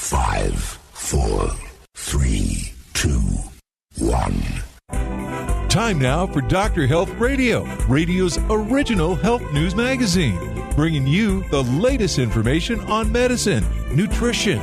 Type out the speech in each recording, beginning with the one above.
Five, four, three, two, one. Time now for Dr. Health Radio, radio's original health news magazine, bringing you the latest information on medicine, nutrition,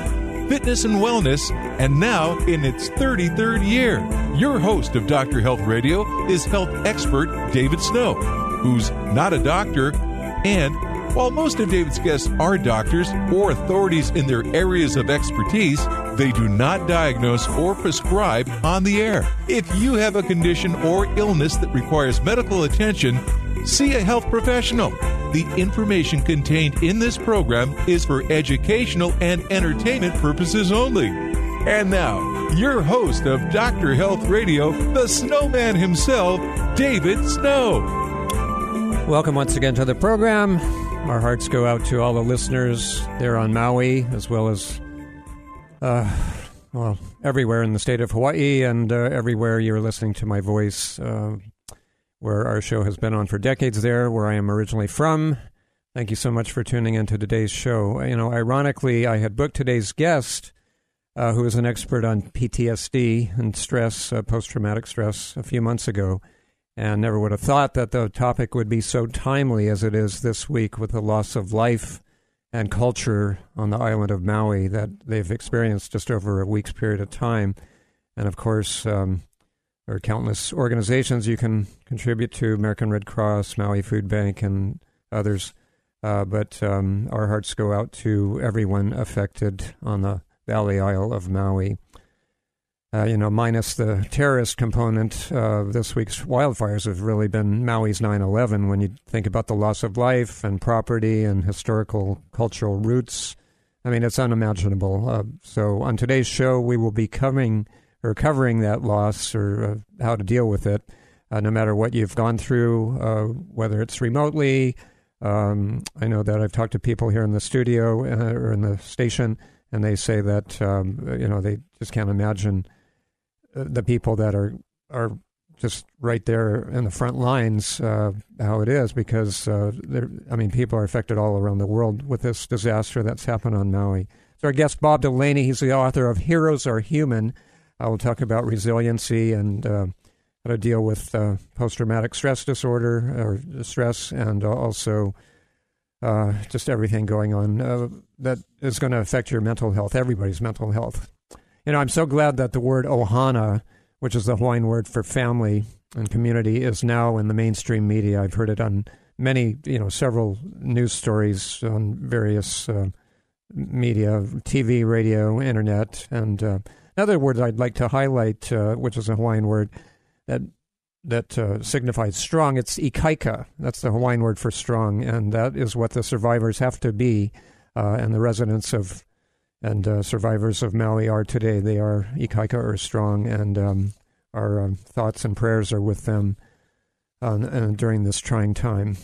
fitness, and wellness. And now, in its 33rd year, your host of Dr. Health Radio is health expert David Snow, who's not a doctor and while most of David's guests are doctors or authorities in their areas of expertise, they do not diagnose or prescribe on the air. If you have a condition or illness that requires medical attention, see a health professional. The information contained in this program is for educational and entertainment purposes only. And now, your host of Dr. Health Radio, the snowman himself, David Snow. Welcome once again to the program. Our hearts go out to all the listeners there on Maui, as well as, uh, well, everywhere in the state of Hawaii and uh, everywhere you're listening to my voice, uh, where our show has been on for decades there, where I am originally from. Thank you so much for tuning into today's show. You know, ironically, I had booked today's guest, uh, who is an expert on PTSD and stress, uh, post traumatic stress, a few months ago and never would have thought that the topic would be so timely as it is this week with the loss of life and culture on the island of Maui that they've experienced just over a week's period of time. And of course, um, there are countless organizations you can contribute to American Red Cross, Maui Food Bank, and others. Uh, but um, our hearts go out to everyone affected on the Valley Isle of Maui uh, you know, minus the terrorist component, uh, this week's wildfires have really been Maui's 9 11 when you think about the loss of life and property and historical cultural roots. I mean, it's unimaginable. Uh, so, on today's show, we will be covering or covering that loss or uh, how to deal with it, uh, no matter what you've gone through, uh, whether it's remotely. Um, I know that I've talked to people here in the studio or in the station, and they say that um, you know they just can't imagine the people that are are just right there in the front lines uh, how it is because uh, I mean people are affected all around the world with this disaster that's happened on Maui. So our guest Bob Delaney, he's the author of Heroes Are Human. I will talk about resiliency and uh, how to deal with uh, post-traumatic stress disorder or stress, and also uh, just everything going on uh, that is going to affect your mental health, everybody's mental health. You know, I'm so glad that the word ohana, which is the Hawaiian word for family and community, is now in the mainstream media. I've heard it on many, you know, several news stories on various uh, media, TV, radio, internet. And uh, another word I'd like to highlight, uh, which is a Hawaiian word that that uh, signifies strong. It's ikaika. That's the Hawaiian word for strong, and that is what the survivors have to be, uh, and the residents of and uh, survivors of Maui are today. They are ikaika or strong, and um, our um, thoughts and prayers are with them uh, during this trying time.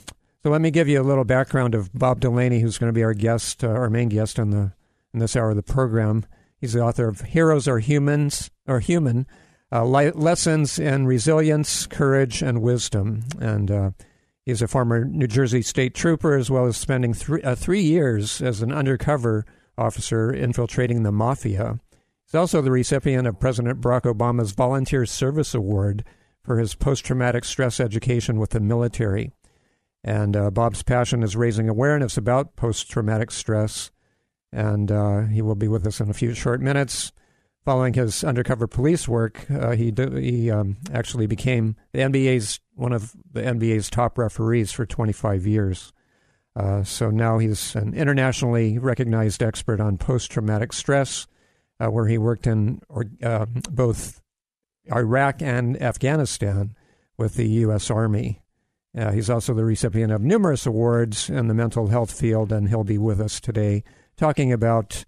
So let me give you a little background of Bob Delaney, who's going to be our guest, uh, our main guest on the in this hour of the program. He's the author of "Heroes Are Humans," or "Human." Uh, lessons in resilience, courage, and wisdom. And uh, he's a former New Jersey state trooper, as well as spending uh, three years as an undercover officer infiltrating the mafia. He's also the recipient of President Barack Obama's Volunteer Service Award for his post traumatic stress education with the military. And uh, Bob's passion is raising awareness about post traumatic stress. And uh, he will be with us in a few short minutes. Following his undercover police work, uh, he do, he um, actually became the NBA's one of the NBA's top referees for 25 years. Uh, so now he's an internationally recognized expert on post traumatic stress, uh, where he worked in or, uh, both Iraq and Afghanistan with the U.S. Army. Uh, he's also the recipient of numerous awards in the mental health field, and he'll be with us today talking about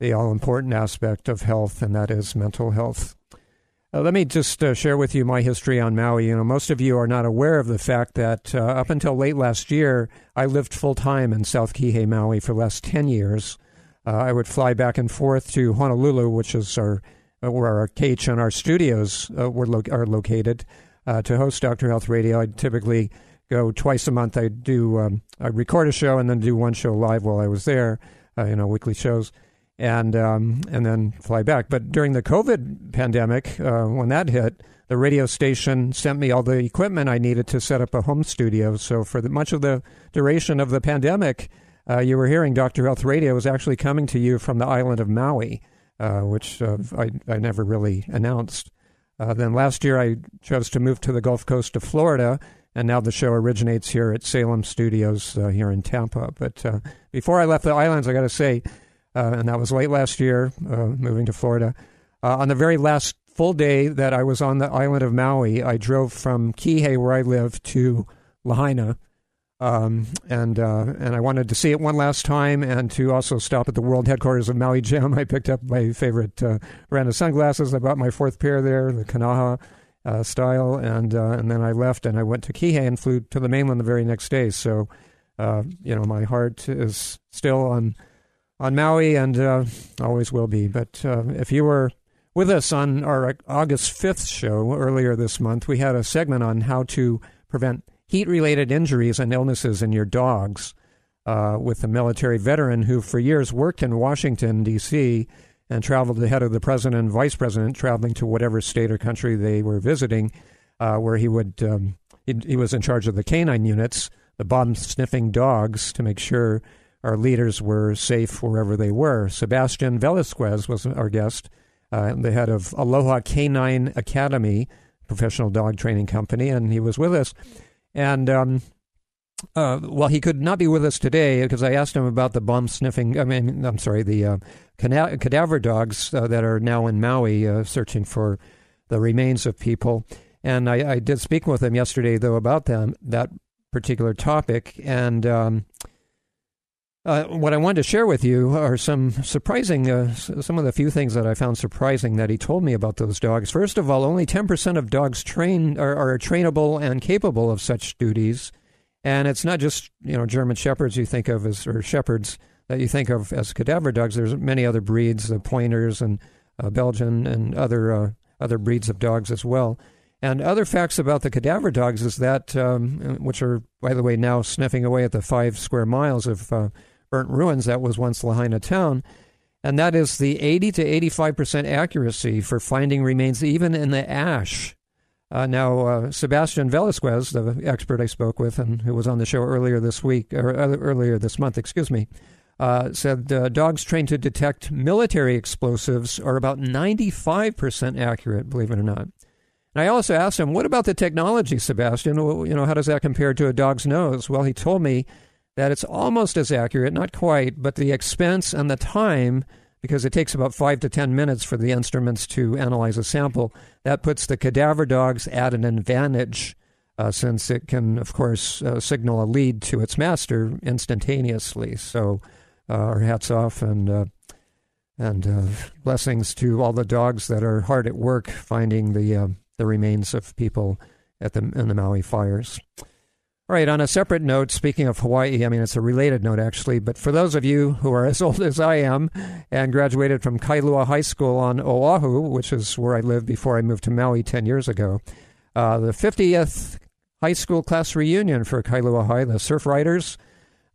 the all important aspect of health, and that is mental health. Uh, let me just uh, share with you my history on Maui. You know, most of you are not aware of the fact that uh, up until late last year, I lived full time in South Kihei, Maui for the last 10 years. Uh, I would fly back and forth to Honolulu, which is our uh, where our cage and our studios uh, were lo- are located, to host Dr. Health Radio. I'd typically go twice a month. I'd do um, I record a show and then do one show live while I was there, you know, weekly shows and um, and then fly back. But during the COVID pandemic, uh, when that hit, the radio station sent me all the equipment I needed to set up a home studio. So for the, much of the duration of the pandemic, uh, you were hearing Dr. Health Radio was actually coming to you from the island of Maui, uh, which uh, I, I never really announced. Uh, then last year, I chose to move to the Gulf Coast of Florida. And now the show originates here at Salem Studios uh, here in Tampa. But before I left the islands, I got to say, uh, and that was late last year, uh, moving to Florida. Uh, on the very last full day that I was on the island of Maui, I drove from Kihei, where I live, to Lahaina. Um, and uh, and I wanted to see it one last time, and to also stop at the world headquarters of Maui Jim. I picked up my favorite brand of sunglasses. I bought my fourth pair there, the Kanaha uh, style, and uh, and then I left and I went to Kihei and flew to the mainland the very next day. So, uh, you know, my heart is still on on Maui and uh, always will be. But uh, if you were with us on our August 5th show earlier this month, we had a segment on how to prevent heat related injuries and illnesses in your dogs uh, with a military veteran who, for years, worked in Washington, D.C. and traveled ahead of the president and vice president, traveling to whatever state or country they were visiting, uh, where he would. Um, he, he was in charge of the canine units, the bomb sniffing dogs, to make sure our leaders were safe wherever they were. Sebastian Velasquez was our guest, uh, the head of Aloha Canine Academy, professional dog training company, and he was with us. And um, uh, well, he could not be with us today because I asked him about the bomb sniffing. I mean, I'm sorry, the uh, cadaver dogs uh, that are now in Maui uh, searching for the remains of people. And I, I, did speak with him yesterday, though, about them that particular topic. And um, uh, what I wanted to share with you are some surprising, uh, some of the few things that I found surprising that he told me about those dogs. First of all, only 10% of dogs train are, are trainable and capable of such duties. And it's not just, you know, German Shepherds you think of as, or Shepherds that you think of as cadaver dogs. There's many other breeds, the Pointers and uh, Belgian and other, uh, other breeds of dogs as well. And other facts about the cadaver dogs is that, um, which are, by the way, now sniffing away at the five square miles of uh, burnt ruins that was once Lahaina town. And that is the 80 to 85% accuracy for finding remains even in the ash. Uh, now, uh, Sebastian Velasquez, the expert I spoke with and who was on the show earlier this week, or earlier this month, excuse me, uh, said uh, dogs trained to detect military explosives are about 95% accurate, believe it or not. And I also asked him, what about the technology, Sebastian? Well, you know, how does that compare to a dog's nose? Well, he told me that it's almost as accurate, not quite, but the expense and the time, because it takes about five to 10 minutes for the instruments to analyze a sample, that puts the cadaver dogs at an advantage. Uh, since it can, of course, uh, signal a lead to its master instantaneously. So, uh, our hats off and uh, and uh, blessings to all the dogs that are hard at work finding the uh, the remains of people at the in the Maui fires. All right, on a separate note, speaking of Hawaii, I mean, it's a related note actually, but for those of you who are as old as I am and graduated from Kailua High School on Oahu, which is where I lived before I moved to Maui 10 years ago, uh, the 50th high school class reunion for Kailua High, the Surf Riders,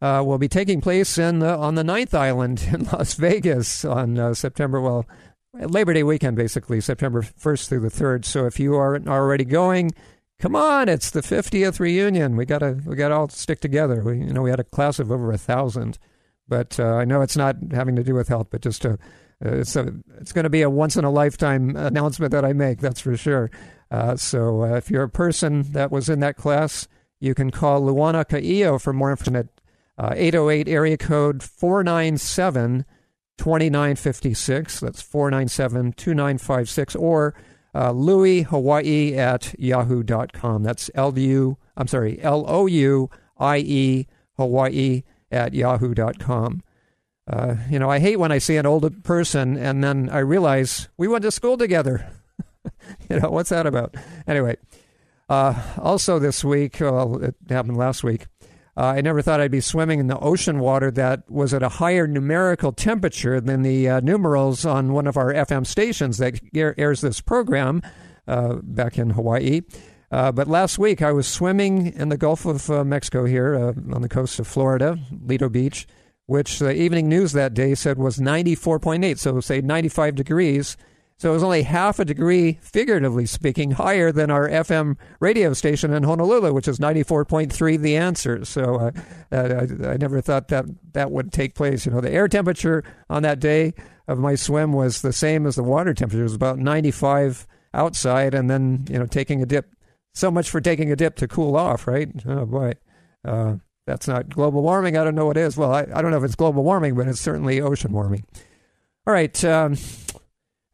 uh, will be taking place in the, on the Ninth Island in Las Vegas on uh, September, well, Labor Day weekend, basically, September 1st through the 3rd. So if you aren't already going, come on, it's the 50th reunion. We gotta we gotta all stick together. We you know we had a class of over a thousand, but uh, I know it's not having to do with health, but just a, uh, it's a, it's going to be a once in a lifetime announcement that I make. That's for sure. Uh, so uh, if you're a person that was in that class, you can call Luana Kaio for more information at 808 uh, area code 497 2956. That's 497 2956 or uh, Louie Hawaii at yahoo.com. That's L U, I'm sorry, L O U I E Hawaii at yahoo.com. uh, you know, I hate when I see an older person and then I realize we went to school together. you know, what's that about? Anyway, uh, also this week, well, it happened last week. Uh, I never thought I'd be swimming in the ocean water that was at a higher numerical temperature than the uh, numerals on one of our FM stations that airs this program uh, back in Hawaii. Uh, but last week I was swimming in the Gulf of uh, Mexico here uh, on the coast of Florida, Lido Beach, which the evening news that day said was 94.8, so say 95 degrees. So it was only half a degree, figuratively speaking, higher than our FM radio station in Honolulu, which is 94.3, the answer. So uh, I, I, never thought that that would take place. You know, the air temperature on that day of my swim was the same as the water temperature. It was about 95 outside, and then, you know, taking a dip. So much for taking a dip to cool off, right? Oh, boy. Uh, that's not global warming. I don't know what is. Well, I, I don't know if it's global warming, but it's certainly ocean warming. All right. Um,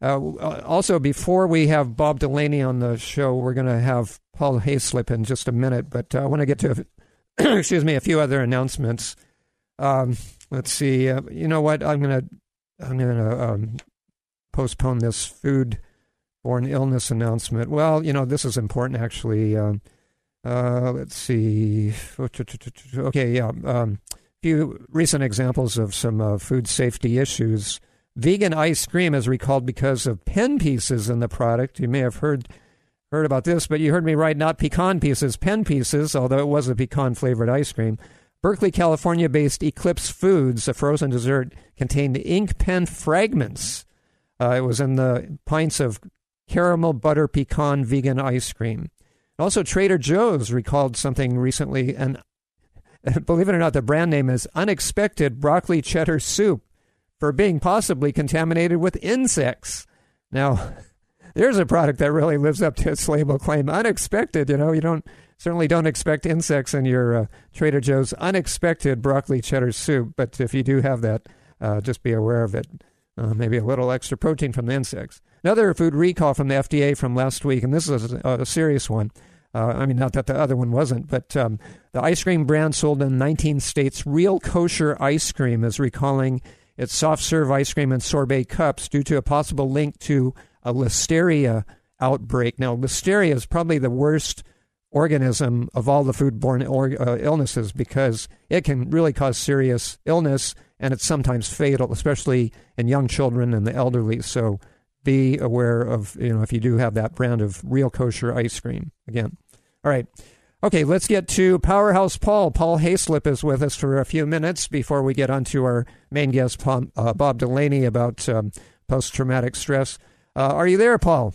uh, also, before we have Bob Delaney on the show, we're going to have Paul Hayslip in just a minute. But uh, I want to get to, excuse me, a few other announcements. Um, let's see. Uh, you know what? I'm going to I'm going to um, postpone this food-borne illness announcement. Well, you know this is important actually. Um, uh, let's see. Okay, yeah. Um, few recent examples of some uh, food safety issues. Vegan ice cream is recalled because of pen pieces in the product. You may have heard heard about this, but you heard me right, not pecan pieces, pen pieces, although it was a pecan flavored ice cream. Berkeley, California based Eclipse Foods, a frozen dessert, contained ink pen fragments. Uh, it was in the pints of caramel butter pecan vegan ice cream. Also, Trader Joe's recalled something recently, and believe it or not, the brand name is Unexpected Broccoli Cheddar Soup for being possibly contaminated with insects. Now, there's a product that really lives up to its label claim. Unexpected, you know, you don't certainly don't expect insects in your uh, Trader Joe's unexpected broccoli cheddar soup, but if you do have that, uh, just be aware of it. Uh, maybe a little extra protein from the insects. Another food recall from the FDA from last week, and this is a, a serious one. Uh, I mean, not that the other one wasn't, but um, the ice cream brand sold in 19 states, Real Kosher Ice Cream, is recalling its soft serve ice cream and sorbet cups due to a possible link to a listeria outbreak. Now, listeria is probably the worst organism of all the foodborne or, uh, illnesses because it can really cause serious illness and it's sometimes fatal, especially in young children and the elderly. So be aware of, you know, if you do have that brand of real kosher ice cream. Again. All right. Okay, let's get to Powerhouse Paul. Paul Hayslip is with us for a few minutes before we get on to our main guest, uh, Bob Delaney, about um, post traumatic stress. Uh, are you there, Paul?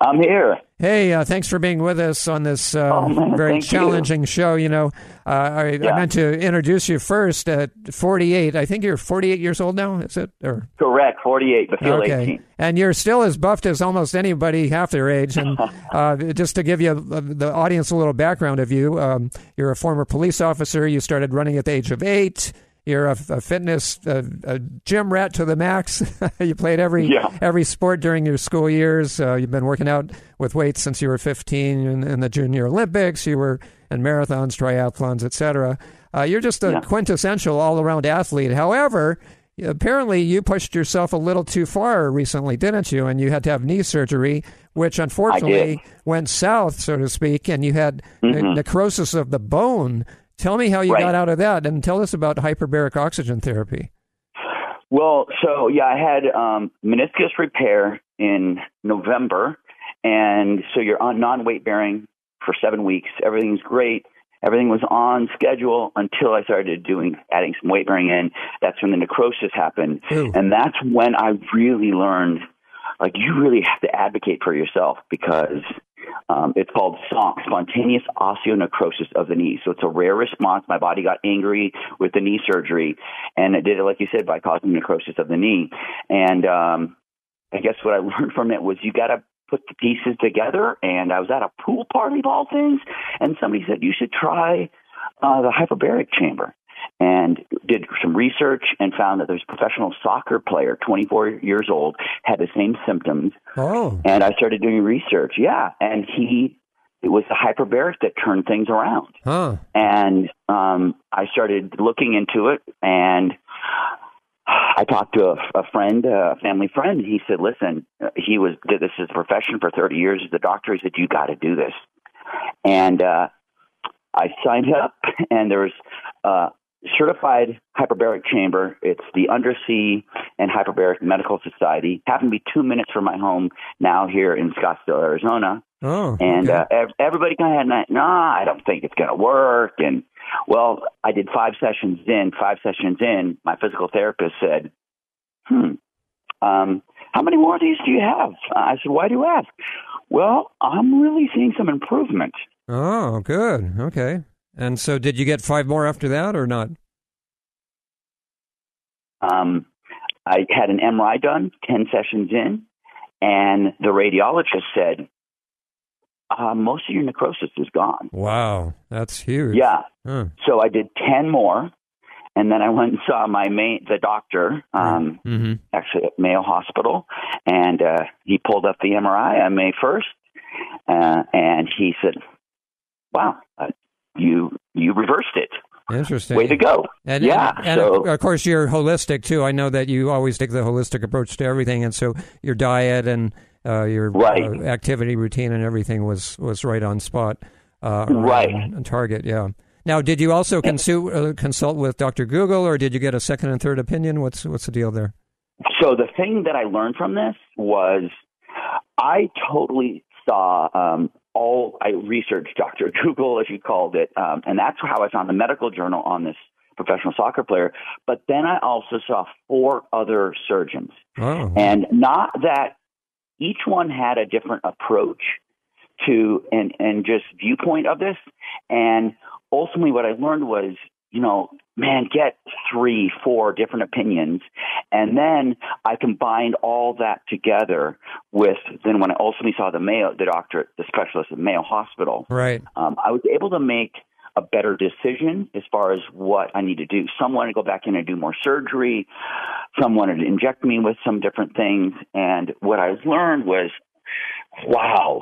I'm here. Hey, uh, thanks for being with us on this uh, oh, very challenging you. show. You know, uh, I, yeah. I, meant to introduce you first at 48. I think you're 48 years old now, is it? Or correct, 48, but feel okay. 18. And you're still as buffed as almost anybody half their age. And uh, just to give you uh, the audience a little background of you, um, you're a former police officer. You started running at the age of eight. You're a, a fitness a, a, gym rat to the max. you played every yeah. every sport during your school years. Uh, you've been working out with weights since you were 15 in, in the Junior Olympics. You were in marathons, triathlons, etc. Uh, you're just a yeah. quintessential all around athlete. However, apparently you pushed yourself a little too far recently, didn't you? And you had to have knee surgery, which unfortunately went south, so to speak, and you had mm-hmm. necrosis of the bone. Tell me how you right. got out of that, and tell us about hyperbaric oxygen therapy. Well, so yeah, I had um, meniscus repair in November, and so you're on non-weight bearing for seven weeks. Everything's great. Everything was on schedule until I started doing adding some weight bearing in. That's when the necrosis happened, Ooh. and that's when I really learned like you really have to advocate for yourself because um, it's called SONC, spontaneous osteonecrosis of the knee. So it's a rare response. My body got angry with the knee surgery, and it did it, like you said, by causing necrosis of the knee. And um, I guess what I learned from it was you got to put the pieces together. And I was at a pool party of all things, and somebody said you should try uh, the hyperbaric chamber and did some research and found that there's a professional soccer player, 24 years old, had the same symptoms. Oh. And I started doing research. Yeah. And he, it was the hyperbaric that turned things around. Huh. And um, I started looking into it and I talked to a, a friend, a family friend, and he said, "Listen, he was did this as a profession for 30 years as a doctor. He said you got to do this." And uh, I signed up, and there was uh, certified hyperbaric chamber. It's the Undersea and Hyperbaric Medical Society. Happened to be two minutes from my home now here in Scottsdale, Arizona. Oh, And okay. uh, ev- everybody kind of had, nah, I don't think it's going to work. And well, I did five sessions in. Five sessions in, my physical therapist said, "Hmm, um, how many more of these do you have?" I said, "Why do you ask?" Well, I'm really seeing some improvement. oh, good. Okay. And so, did you get five more after that, or not? Um, I had an MRI done, 10 sessions in, and the radiologist said, uh, most of your necrosis is gone. Wow, that's huge. Yeah. Huh. So I did 10 more, and then I went and saw my main, the doctor, um, hmm actually at Mayo Hospital, and uh, he pulled up the MRI on May 1st, uh, and he said, wow, you, you reversed it. Interesting. Way to go. And, yeah. and, and so, of course, you're holistic too. I know that you always take the holistic approach to everything, and so your diet and uh, your Right. uh, activity routine and everything was was right on spot, uh, Right. on- target. Yeah. Now, did you also consult uh, consult with Dr. Google, or did you get a second and third opinion? What's what's the deal there? so the thing that I learned from this was I totally saw um, all I researched Dr. Google, as you called it, um, and that's how I found the medical journal on this professional soccer player. But then I also saw four other surgeons, Oh, and not that each one had a different approach to and and just viewpoint of this. And ultimately, what I learned was, you know, man, get three, four different opinions, and then I combined all that together with. Then when I ultimately saw the Mayo, the doctor, the specialist at Mayo Hospital, right. um, I was able to make a better decision as far as what I need to do. Some wanted to go back in and do more surgery. Some wanted to inject me with some different things. And what I learned was, wow,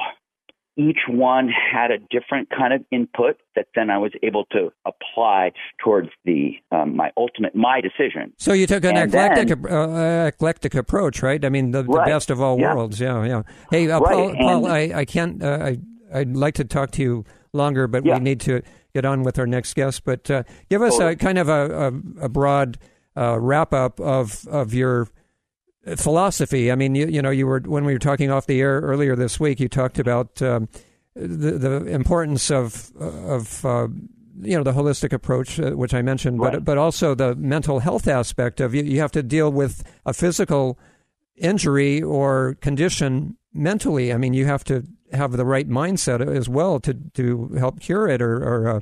each one had a different kind of input that then I was able to apply towards the um, my ultimate my decision. So you took an And eclectic, then- uh, eclectic approach, right? I mean, the, the Right. best of all Yeah. worlds. Yeah, yeah. Hey, uh, Right, Paul, Paul, I, I can't. Uh, I I'd like to talk to you longer, but Yeah. we need to get on with our next guest. But uh, give us a kind of a, a, a broad uh, wrap up of of your philosophy. I mean, you, you know, you were when we were talking off the air earlier this week. You talked about um, the the importance of of uh, you know the holistic approach, uh, which I mentioned, but Right. but also the mental health aspect of you. You have to deal with a physical injury or condition mentally. I mean, you have to have the right mindset as well to to help cure it or, or uh,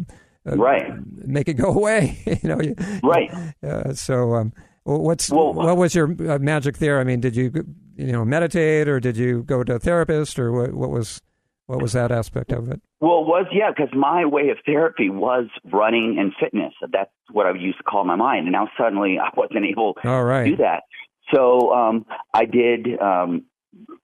uh, Right. make it go away. you know, Right. uh, so, um, what's Well, what was your uh, magic there? I mean, did you you know meditate or did you go to a therapist or what, what was what was that aspect of it? Well, it was yeah, because my way of therapy was running and fitness. That's what I used to call my mind, and now suddenly I wasn't able All right. to do that. So um, I did um,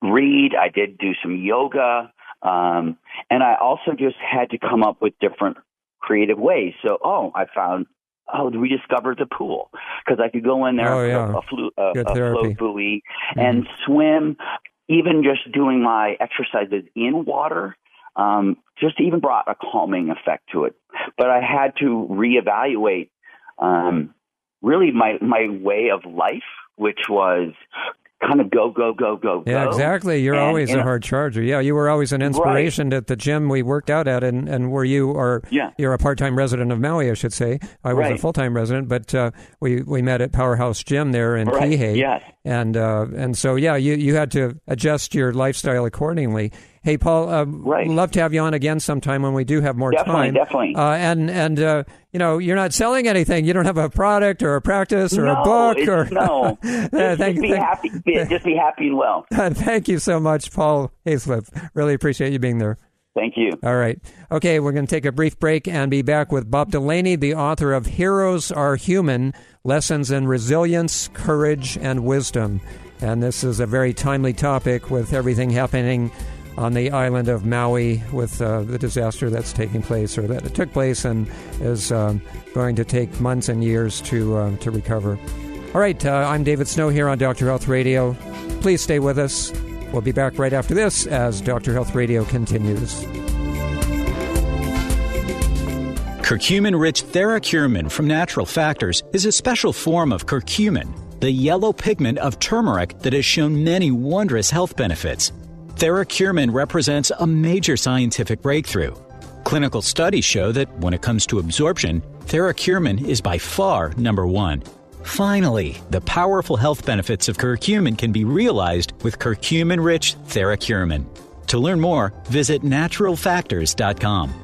read. I did do some yoga, um, and I also just had to come up with different creative ways. So oh, I found. Oh, we discovered the pool because I could go in there, Oh, yeah. a, a, flu, a, Good a. Mm-hmm. float buoy, and swim. Even just doing my exercises in water, um, just even brought a calming effect to it. But I had to reevaluate um, really my my way of life, which was kind of go go go go Yeah, go. exactly. You're And, always you a hard charger. Yeah, you were always an inspiration at the gym we worked out at, and, and were you are. Yeah. you're a part time resident of Maui, I should say. I was a full time resident, but uh, we we met at Powerhouse Gym there in Right, Kihei. yes. and uh, and so yeah, you you had to adjust your lifestyle accordingly. Hey, Paul, uh, Right. love to have you on again sometime when we do have more Definitely, time. definitely. Uh, and and uh, you know, you're not selling anything. You don't have a product or a practice or no, a book or no. Uh, Just, thank- just be thank- happy. Just be happy and well. Thank you so much, Paul Hayslip. Really appreciate you being there. Thank you. All right. Okay, we're going to take a brief break and be back with Bob Delaney, the author of Heroes Are Human Lessons in Resilience, Courage, and Wisdom. And this is a very timely topic with everything happening on the island of Maui with uh, the disaster that's taking place or that took place and is um, going to take months and years to, uh, to recover. All right, uh, I'm David Snow here on Dr. Health Radio. Please stay with us. We'll be back right after this as Dr. Health Radio continues. Curcumin rich TheraCurmin from Natural Factors is a special form of curcumin, the yellow pigment of turmeric that has shown many wondrous health benefits. TheraCurmin represents a major scientific breakthrough. Clinical studies show that when it comes to absorption, TheraCurmin is by far number one. Finally, the powerful health benefits of curcumin can be realized with curcumin rich TheraCurmin. To learn more, visit naturalfactors.com.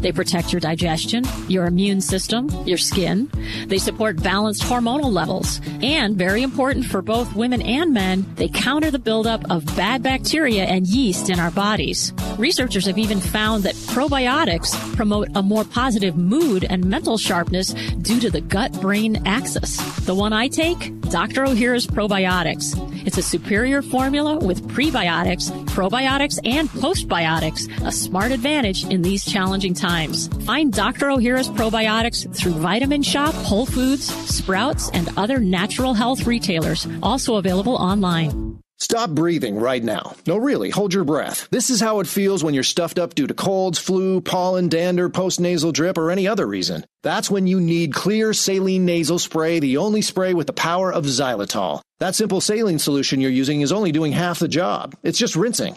They protect your digestion, your immune system, your skin. They support balanced hormonal levels. And very important for both women and men, they counter the buildup of bad bacteria and yeast in our bodies. Researchers have even found that probiotics promote a more positive mood and mental sharpness due to the gut brain axis. The one I take, Dr. Ohhira's Probiotics. It's a superior formula with prebiotics, probiotics, and postbiotics, a smart advantage in these challenging times. Find Dr. Ohhira's probiotics through Vitamin Shoppe, Whole Foods, Sprouts, and other natural health retailers, also available online. Stop breathing right now. No, really, hold your breath. This is how it feels when you're stuffed up due to colds, flu, pollen, dander, postnasal drip, or any other reason. That's when you need Xlear saline nasal spray, the only spray with the power of xylitol. That simple saline solution you're using is only doing half the job. It's just rinsing.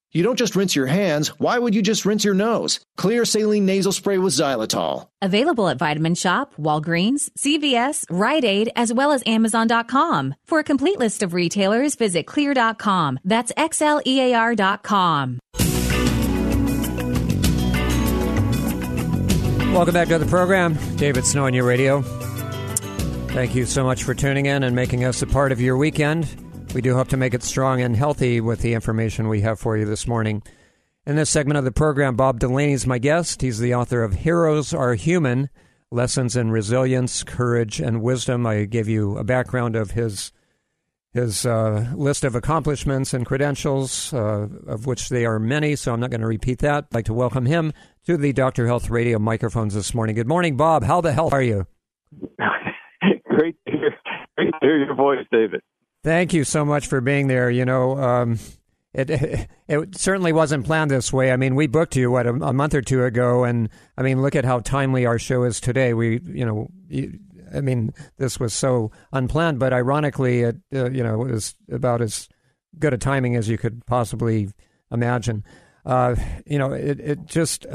You don't just rinse your hands. Why would you just rinse your nose? Xlear saline nasal spray with xylitol. Available at Vitamin Shoppe, Walgreens, CVS, Rite Aid, as well as Amazon.com. For a complete list of retailers, visit xlear.com. That's X-L-E-A-R.com. Welcome back to the program. David Snow on your radio. Thank you so much for tuning in and making us a part of your weekend. We do hope to make it strong and healthy with the information we have for you this morning. In this segment of the program, Bob Delaney is my guest. He's the author of Heroes Are Human Lessons in Resilience, Courage, and Wisdom. I gave you a background of his his uh, list of accomplishments and credentials, uh, of which they are many, so I'm not going to repeat that. I'd like to welcome him to the Dr. Health Radio microphones this morning. Good morning, Bob. How the hell are you? great to hear, great to hear your voice, David. Thank you so much for being there. You know, um, it, it, it certainly wasn't planned this way. I mean, we booked you what a, a, month or two ago, and I mean, look at how timely our show is today. We, you know, you, I mean, this was so unplanned, but ironically, it uh, you know it was about as good a timing as you could possibly imagine. Uh, you know, it it just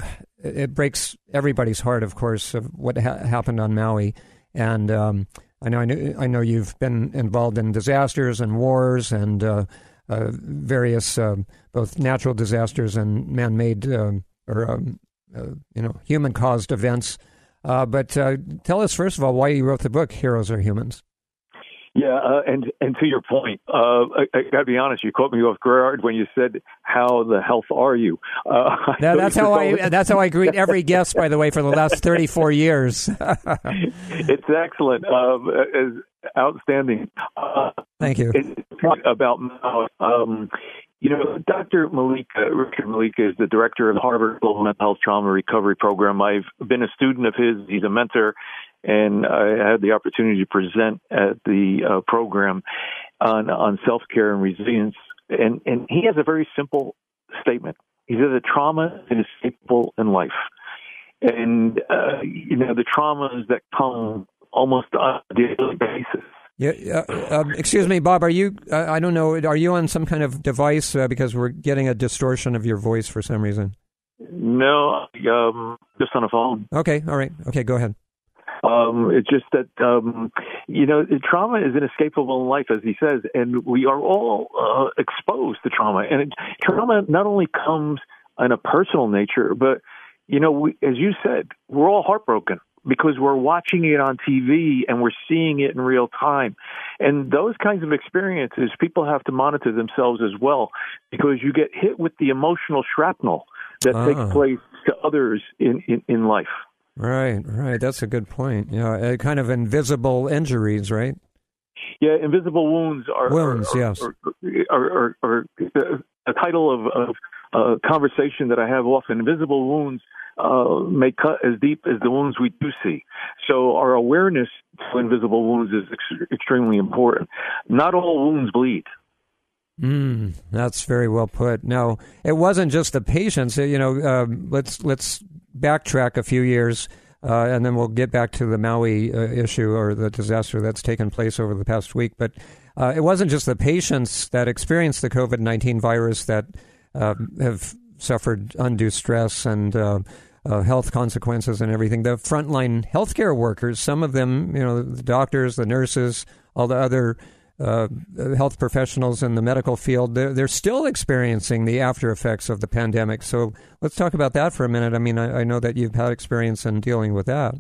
it breaks everybody's heart, of course, of what ha- happened on Maui, and. Um, I know, I know, I know you've been involved in disasters and wars and uh, uh, various uh, both natural disasters and man-made um, or um, uh, you know human-caused events. Uh, but tell us first of all why you wrote the book "Heroes Are Humans." Yeah, uh, and and to your point, uh, I, I got to be honest. You caught me off guard when you said, "How the health are you?" Uh, now, that's how I that's how I greet every guest. By the way, for the last thirty four years. it's excellent, um, outstanding. Uh, Thank you. About um, you know, Dr. Mollica, Richard Mollica is the director of the Harvard Global Mental Health Trauma Recovery Program. I've been a student of his. He's a mentor and I had the opportunity to present at the uh, program on on self care and resilience. And and he has a very simple statement. He says that trauma is inescapable in life, and uh, you know the traumas that come almost on a daily basis. Yeah, uh, um, excuse me, Bob. Are you? Uh, I don't know. Are you on some kind of device uh, because we're getting a distortion of your voice for some reason? No, um, just on a phone. Okay, all right. Okay, go ahead. Um, it's just that um, you know trauma is inescapable in life, as he says, and we are all uh, exposed to trauma. And it, trauma not only comes in a personal nature, but you know, we, as you said, we're all heartbroken because we're watching it on TV and we're seeing it in real time. And those kinds of experiences, people have to monitor themselves as well because you get hit with the emotional shrapnel that Ah. takes place to others in, in, in life. Right, right. That's a good point. Yeah, uh, kind of invisible injuries, right? Yeah, invisible wounds are Wounds, are, yes. are, are, are, are a title of, of a conversation that I have often. Invisible wounds uh, may cut as deep as the wounds we do see. So our awareness to invisible wounds is ex- extremely important. Not all wounds bleed. Mm, that's very well put. Now, it wasn't just the patients. uh, You know, um, let's let's backtrack a few years, uh, and then we'll get back to the Maui uh, issue or the disaster that's taken place over the past week. But uh, it wasn't just the patients that experienced the COVID nineteen virus that uh, have suffered undue stress and. Uh, uh, health consequences and everything. The frontline healthcare workers, some of them, you know, the doctors, the nurses, all the other uh, health professionals in the medical field, they're, they're still experiencing the after effects of the pandemic. So let's talk about that for a minute. I mean, I, I know that you've had experience in dealing with that.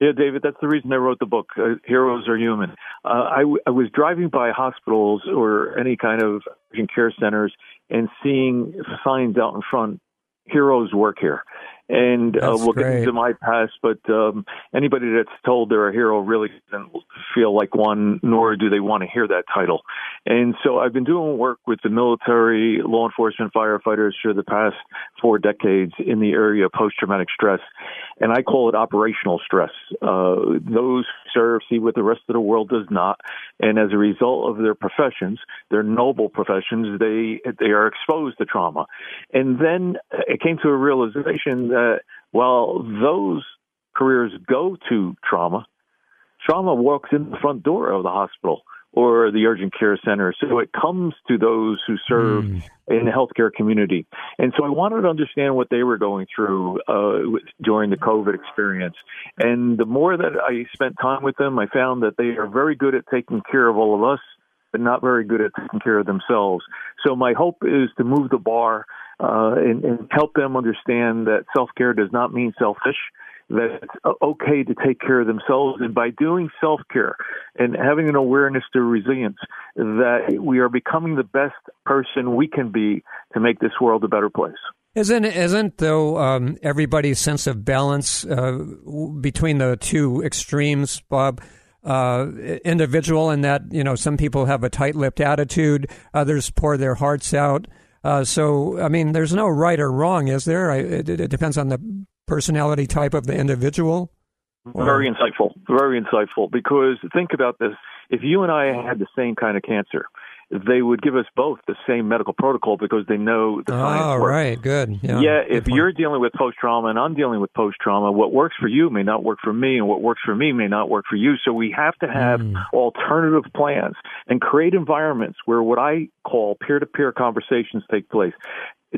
Yeah, David, that's the reason I wrote the book, uh, Heroes Are Human. Uh, I, w- I was driving by hospitals or any kind of urgent care centers and seeing signs out in front, heroes work here. And uh, we'll get great. into my past, but um, anybody that's told they're a hero really doesn't feel like one, nor do they want to hear that title. And so I've been doing work with the military, law enforcement, firefighters for the past four decades in the area of post traumatic stress. And I call it operational stress. Uh, those serve see what the rest of the world does not. And as a result of their professions, their noble professions, they, they are exposed to trauma. And then it came to a realization that while those careers go to trauma, trauma walks in the front door of the hospital or the urgent care center. So it comes to those who serve Hmm. in the healthcare community. And so I wanted to understand what they were going through uh, during the COVID experience. And the more that I spent time with them, I found that they are very good at taking care of all of us, but not very good at taking care of themselves. So my hope is to move the bar uh, and, and help them understand that self care does not mean selfish that it's okay to take care of themselves. And by doing self care and having an awareness to resilience, that we are becoming the best person we can be to make this world a better place. Isn't isn't though um, everybody's sense of balance uh, between the two extremes, Bob? Uh, individual in that you know some people have a tight-lipped attitude, others pour their hearts out. Uh, so I mean, there's no right or wrong, is there? I, it, it depends on the personality type of the individual. Very insightful. Very insightful. Because think about this: if you and I had the same kind of cancer, they would give us both the same medical protocol because they know the science Oh, works. right, good. Yeah, Yeah, good if point. you're dealing with post trauma and I'm dealing with post trauma, what works for you may not work for me, and what works for me may not work for you. So we have to have Hmm. alternative plans and create environments where what I call peer to peer conversations take place.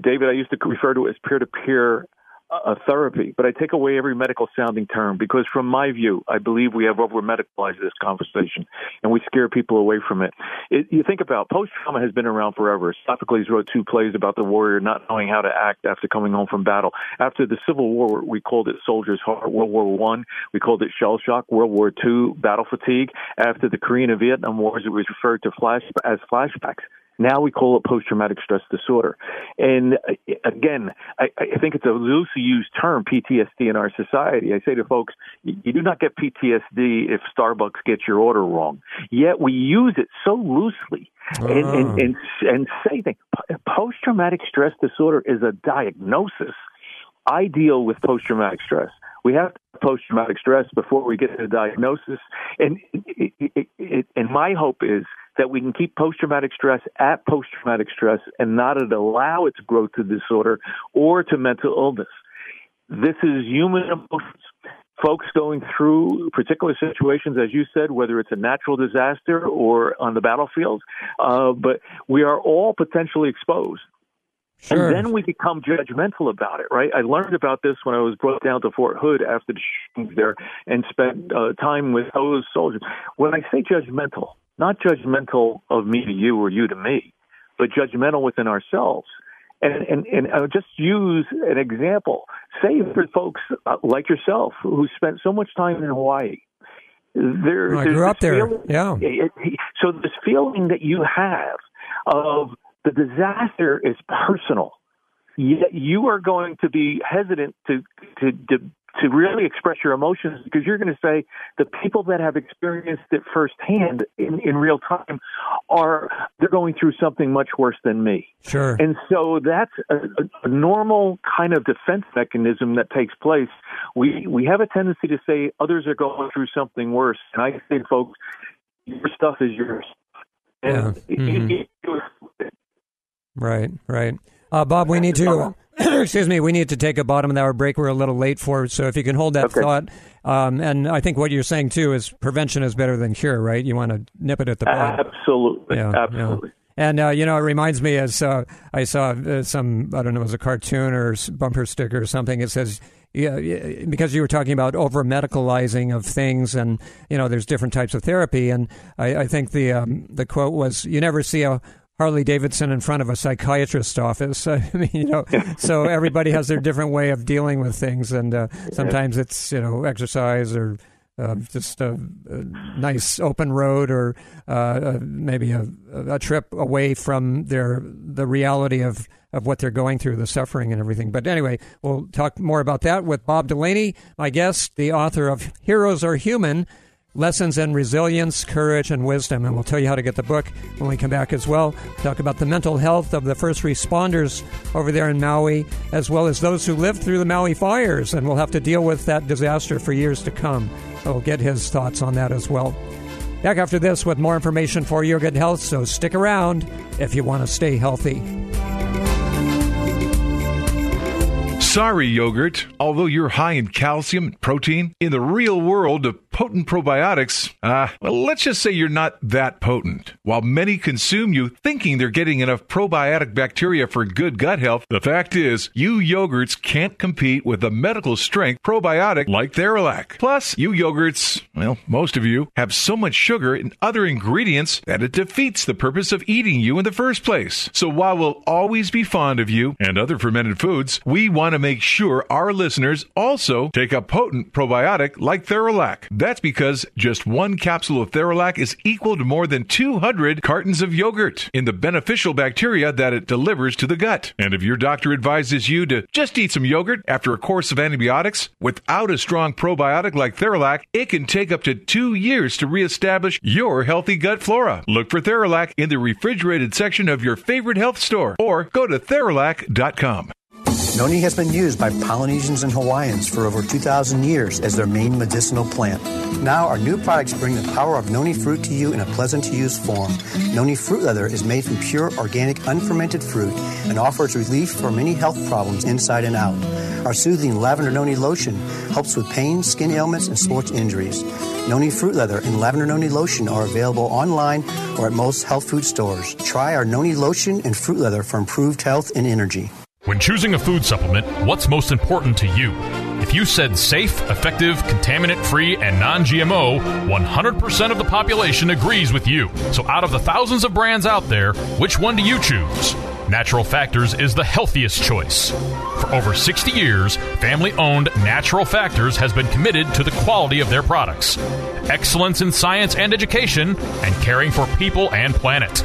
David, I used to refer to it as peer to peer uh, therapy, but I take away every medical sounding term because, from my view, I believe we have over medicalized this conversation and we scare people away from it. it you think about post trauma has been around forever. Sophocles wrote two plays about the warrior not knowing how to act after coming home from battle. After the Civil War, we called it soldier's heart. World War One, we called it shell shock. World War Two, battle fatigue. After the Korean and Vietnam Wars, it was referred to flash as flashbacks. Now we call it post traumatic stress disorder. And uh, again, I, I think it's a loosely used term, PTSD, in our society. I say to folks, you do not get PTSD if Starbucks gets your order wrong. Yet we use it so loosely and, and, and, and say things. Post traumatic stress disorder is a diagnosis. I deal with post traumatic stress. We have post traumatic stress before we get to the diagnosis. And, it, it, it, and my hope is that we can keep post traumatic stress at post traumatic stress and not allow its growth to disorder or to mental illness. This is human emotions. Folks going through particular situations, as you said, whether it's a natural disaster or on the battlefield, uh, but we are all potentially exposed. Sure. And then we become judgmental about it, right? I learned about this when I was brought down to Fort Hood after the shootings there and spent uh, time with those soldiers. When I say judgmental, not judgmental of me to you or you to me, but judgmental within ourselves. And, and, and I'll just use an example. Say for folks uh, like yourself who spent so much time in Hawaii, there, I grew up there. feeling- Yeah. it- it- so this feeling that you have of the disaster is personal, yet you are going to be hesitant to to to, to really express your emotions because you're going to say the people that have experienced it firsthand in, in real time are they're going through something much worse than me. Sure. And so that's a, a, normal kind of defense mechanism that takes place. We we have a tendency to say others are going through something worse, and I say, folks, your stuff is yours. And Yeah. Mhm. Right, right. Uh, Bob, we need to, excuse me, we need to take a bottom of the hour break. We're a little late for it, so if you can hold that Okay. thought. Um, and I think what you're saying too is prevention is better than cure, right? You want to nip it at the bud. Absolutely, Yeah, absolutely. And uh, you know, it reminds me as uh, I saw uh, some I don't know, it was a cartoon or bumper sticker or something. It says. Yeah, yeah, because you were talking about over medicalizing of things, and you know, there's different types of therapy, and I, I think the um, the quote was, "You never see a Harley Davidson in front of a psychiatrist's office." I mean, you know, so everybody has their different way of dealing with things, and uh, sometimes it's you know exercise or uh, just a, a nice open road or uh, uh, maybe a, a trip away from their the reality of, of what they're going through, the suffering and everything. But anyway, we'll talk more about that with Bob Delaney, my guest, the author of Heroes Are Human. Lessons in resilience, courage, and wisdom. And we'll tell you how to get the book when we come back as well. Talk about the mental health of the first responders over there in Maui, as well as those who lived through the Maui fires. And we'll have to deal with that disaster for years to come. We'll get his thoughts on that as well. Back after this with more information for your good health, so stick around if you want to stay healthy. Sorry, yogurt. Although you're high in calcium and protein, in the real world of potent probiotics, uh, well, let's just say you're not that potent. While many consume you thinking they're getting enough probiotic bacteria for good gut health, the fact is, you yogurts can't compete with a medical strength probiotic like Theralac. Plus, you yogurts, well, most of you, have so much sugar and other ingredients that it defeats the purpose of eating you in the first place. So while we'll always be fond of you and other fermented foods, we want to make sure our listeners also take a potent probiotic like Theralac. That's because just one capsule of Theralac is equal to more than 200 cartons of yogurt in the beneficial bacteria that it delivers to the gut. And if your doctor advises you to just eat some yogurt after a course of antibiotics without a strong probiotic like Theralac, it can take up to two years to reestablish your healthy gut flora. Look for Theralac in the refrigerated section of your favorite health store or go to Theralac.com. Noni has been used by Polynesians and Hawaiians for over 2,000 years as their main medicinal plant. Now, our new products bring the power of Noni fruit to you in a pleasant to use form. Noni fruit leather is made from pure, organic, unfermented fruit and offers relief for many health problems inside and out. Our soothing lavender Noni lotion helps with pain, skin ailments, and sports injuries. Noni fruit leather and lavender Noni lotion are available online or at most health food stores. Try our Noni lotion and fruit leather for improved health and energy. When choosing a food supplement, what's most important to you? If you said safe, effective, contaminant free, and non GMO, 100% of the population agrees with you. So, out of the thousands of brands out there, which one do you choose? Natural Factors is the healthiest choice. For over 60 years, family owned Natural Factors has been committed to the quality of their products, excellence in science and education, and caring for people and planet.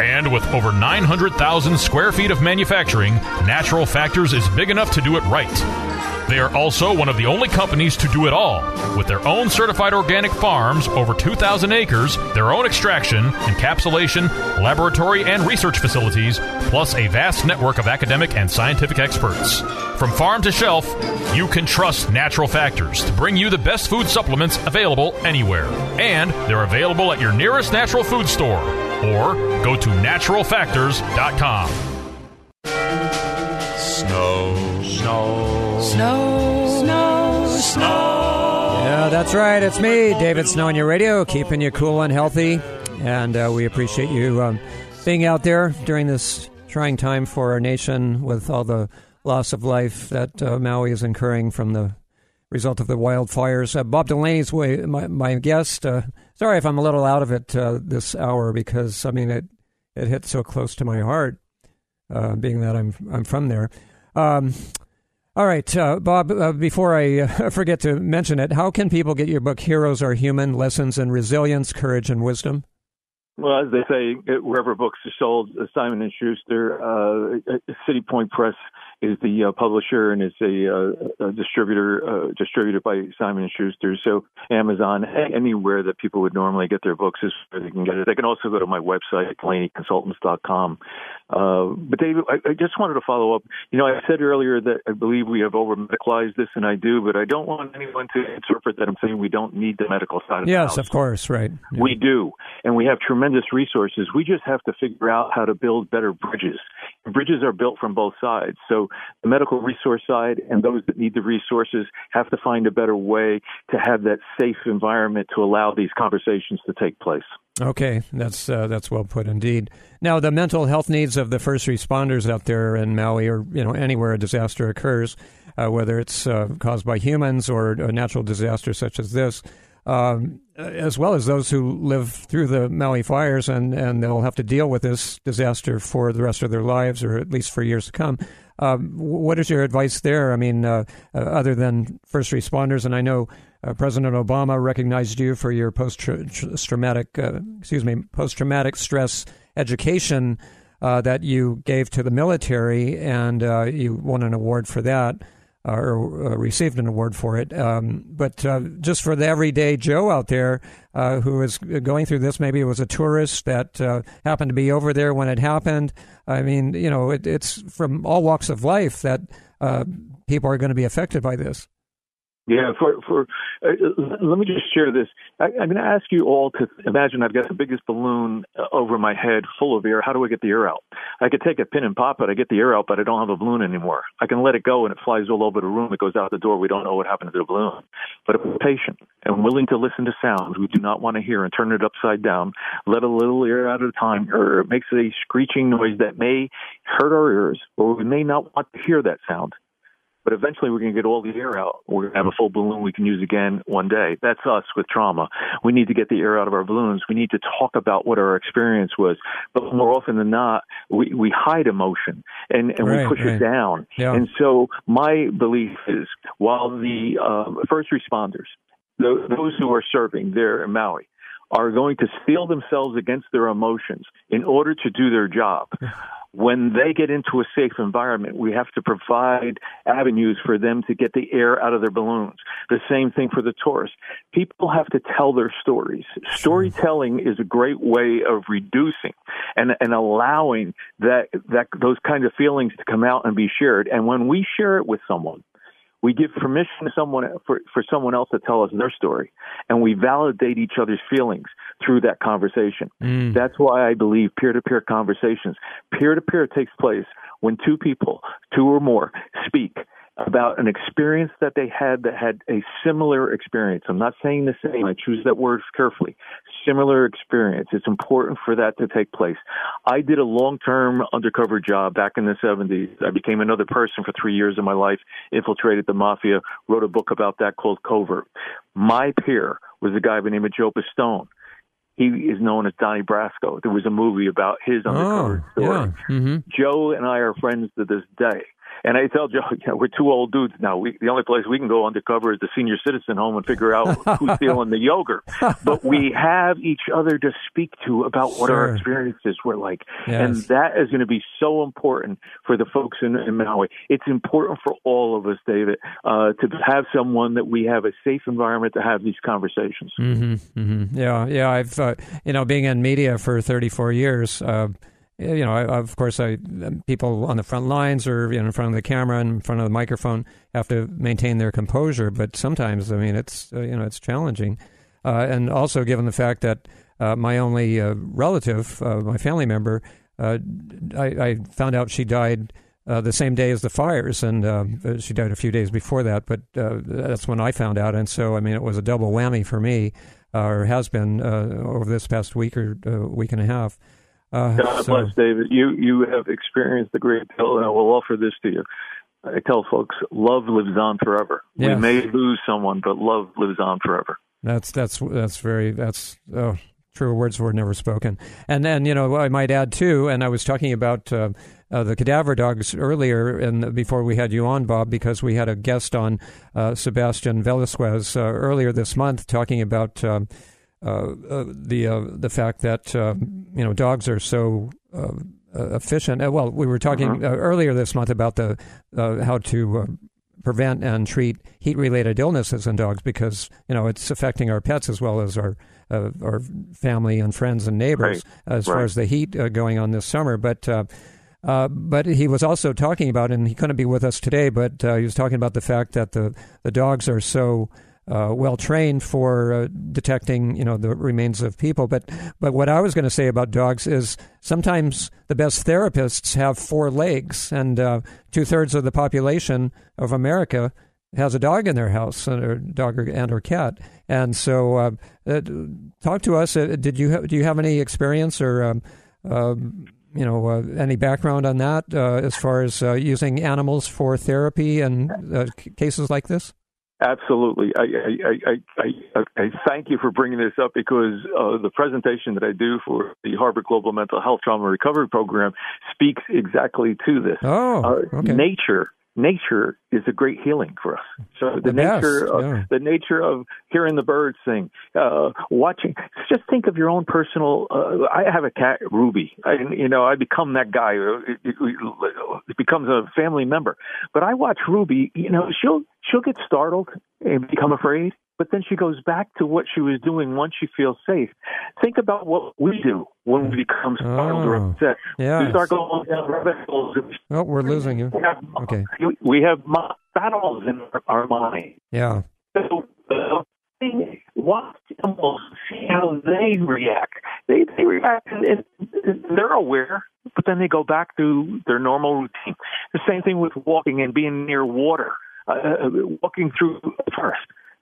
And with over 900,000 square feet of manufacturing, Natural Factors is big enough to do it right. They are also one of the only companies to do it all, with their own certified organic farms, over 2,000 acres, their own extraction, encapsulation, laboratory, and research facilities, plus a vast network of academic and scientific experts. From farm to shelf, you can trust Natural Factors to bring you the best food supplements available anywhere. And they're available at your nearest natural food store or go to naturalfactors.com. Snow. Snow. Snow. Snow. Snow. Yeah, that's right. It's me, David Snow on your radio, keeping you cool and healthy. And uh, we appreciate you um, being out there during this trying time for our nation with all the loss of life that uh, Maui is incurring from the result of the wildfires. Uh, Bob Delaney's way, my, my guest. Uh, sorry if I'm a little out of it uh, this hour because I mean it it hit so close to my heart, uh, being that I'm I'm from there. Um, all right, uh, Bob. Uh, before I forget to mention it, how can people get your book "Heroes Are Human: Lessons in Resilience, Courage, and Wisdom"? Well, as they say, wherever books are sold, Simon and Schuster, City Point Press is the uh, publisher and is a, uh, a distributor uh, distributed by Simon and Schuster. So Amazon, anywhere that people would normally get their books is where they can get it. They can also go to my website, DelaneyConsultants.com. Uh, but David, I, I just wanted to follow up. You know, I said earlier that I believe we have over medicalized this, and I do, but I don't want anyone to interpret that I'm saying we don't need the medical side of things yes, of course, right. Yeah. We do, and we have tremendous resources. We just have to figure out how to build better bridges. Bridges are built from both sides. So the medical resource side and those that need the resources have to find a better way to have that safe environment to allow these conversations to take place. Okay, that's uh, that's well put indeed. Now, the mental health needs of the first responders out there in Maui, or you know anywhere a disaster occurs, uh, whether it's uh, caused by humans or a natural disaster such as this, um, as well as those who live through the Maui fires and and they'll have to deal with this disaster for the rest of their lives, or at least for years to come. Um, what is your advice there? I mean, uh, uh, other than first responders, and I know uh, President Obama recognized you for your post traumatic, uh, excuse me, post traumatic stress education uh, that you gave to the military, and uh, you won an award for that. Or received an award for it. Um, but just for the everyday Joe out there who is going through this, maybe it was a tourist that happened to be over there when it happened, I mean, you know, it, it's from all walks of life that uh, people are going to be affected by this. Yeah, for for uh, let me just share this. I, I'm going to ask you all to imagine I've got the biggest balloon uh, over my head, full of air. How do I get the air out? I could take a pin and pop it. I get the air out, but I don't have a balloon anymore. I can let it go, and it flies all over the room. It goes out the door. We don't know what happened to the balloon. But if we're patient and willing to listen to sounds we do not want to hear and turn it upside down, let a little air out at a time, or it makes a screeching noise that may hurt our ears, or we may not want to hear that sound but eventually we're going to get all the air out. We're going to have a full balloon we can use again one day. That's us with trauma. We need to get the air out of our balloons. We need to talk about what our experience was. But more often than not, we, we hide emotion and, and right, we push right. it down. Yeah. And so my belief is while the uh, first responders, those who are serving there in Maui, are going to steel themselves against their emotions in order to do their job when they get into a safe environment, we have to provide avenues for them to get the air out of their balloons. The same thing for the tourists. People have to tell their stories. Storytelling is a great way of reducing and, and allowing that, that, those kind of feelings to come out and be shared. And when we share it with someone, we give permission to someone for, for someone else to tell us their story, and we validate each other's feelings through that conversation. Mm. That's why I believe peer-to-peer conversations. Peer-to-peer takes place when two people, two or more, speak about an experience that they had that had a similar experience. I'm not saying the same. I choose that word carefully. Similar experience. It's important for that to take place. I did a long-term undercover job back in the 70s. I became another person for three years of my life, infiltrated the mafia, wrote a book about that called Covert. My peer was a guy by the name of Joe Pistone he is known as Donnie Brasco. There was a movie about his undercover oh, story. Yeah. Mm-hmm. Joe and I are friends to this day. And I tell Joe, you know, we're two old dudes now. We, the only place we can go undercover is the senior citizen home and figure out who's stealing the yogurt. But we have each other to speak to about what sure. our experiences were like. Yes. And that is going to be so important for the folks in, in Maui. It's important for all of us, David, uh, to have someone that we have a safe environment to have these conversations. Mm-hmm, mm-hmm. Yeah, yeah. I've, uh, you know, being in media for 34 years, uh, you know, I, of course, I people on the front lines or you know, in front of the camera and in front of the microphone have to maintain their composure. But sometimes, I mean, it's uh, you know, it's challenging, uh, and also given the fact that uh, my only uh, relative, uh, my family member, uh, I, I, found out she died. the same day as the fires, and she died a few days before that. But that's when I found out, and so I mean, it was a double whammy for me, or has been over this past week or week and a half. Uh, God so- bless David. You you have experienced a great deal, and I will offer this to you. I tell folks, love lives on forever. We may lose someone, but love lives on forever. That's that's that's very that's oh, true words were never spoken. And then you know I might add too, and I was talking about uh, uh, the cadaver dogs earlier, and before we had you on, Bob, because we had a guest on uh, Sebastian Velasquez uh, earlier this month talking about. Uh, uh, the uh, the fact that you know dogs are so efficient. Uh, well, we were talking uh, earlier this month about the uh, how to uh, prevent and treat heat related illnesses in dogs because you know it's affecting our pets as well as our uh, our family and friends and neighbors Right. as far as the heat uh, going on this summer. But uh, uh, but he was also talking about, and he couldn't be with us today, but uh, he was talking about the fact that the the dogs are so. Uh, well trained for uh, detecting, you know, the remains of people. But but what I was going to say about dogs is sometimes the best therapists have four legs, and uh, two thirds of the population of America has a dog in their house, or dog or, and or cat. And so, uh, uh, talk to us. Uh, did you ha- do you have any experience or um, um, you know uh, any background on that uh, as far as uh, using animals for therapy and cases like this? Absolutely. I, I, I, I, thank you for bringing this up because uh, the presentation that I do for the Harvard Global Mental Health Trauma Recovery Program speaks exactly to this. Oh, Uh. Nature. Nature is a great healing for us. So the, The best, nature, of, yeah. the nature of hearing the birds sing, uh, watching. Just think of your own personal. Uh, I have a cat, Ruby. I, you know, I become that guy. It, it, it becomes a family member. But I watch Ruby. You know, she'll she'll get startled and become afraid, but then she goes back to what she was doing once she feels safe. Think about what we do when we become startled or Oh, upset. yes. We start going down rabbit holes. Oh, we're losing you. Okay. We have battles in our, mind. Yeah. So, uh, watch animals, see how they react. They they react, and, and they're aware, but then they go back to their normal routine. The same thing with walking and being near water, uh, uh, walking through. It-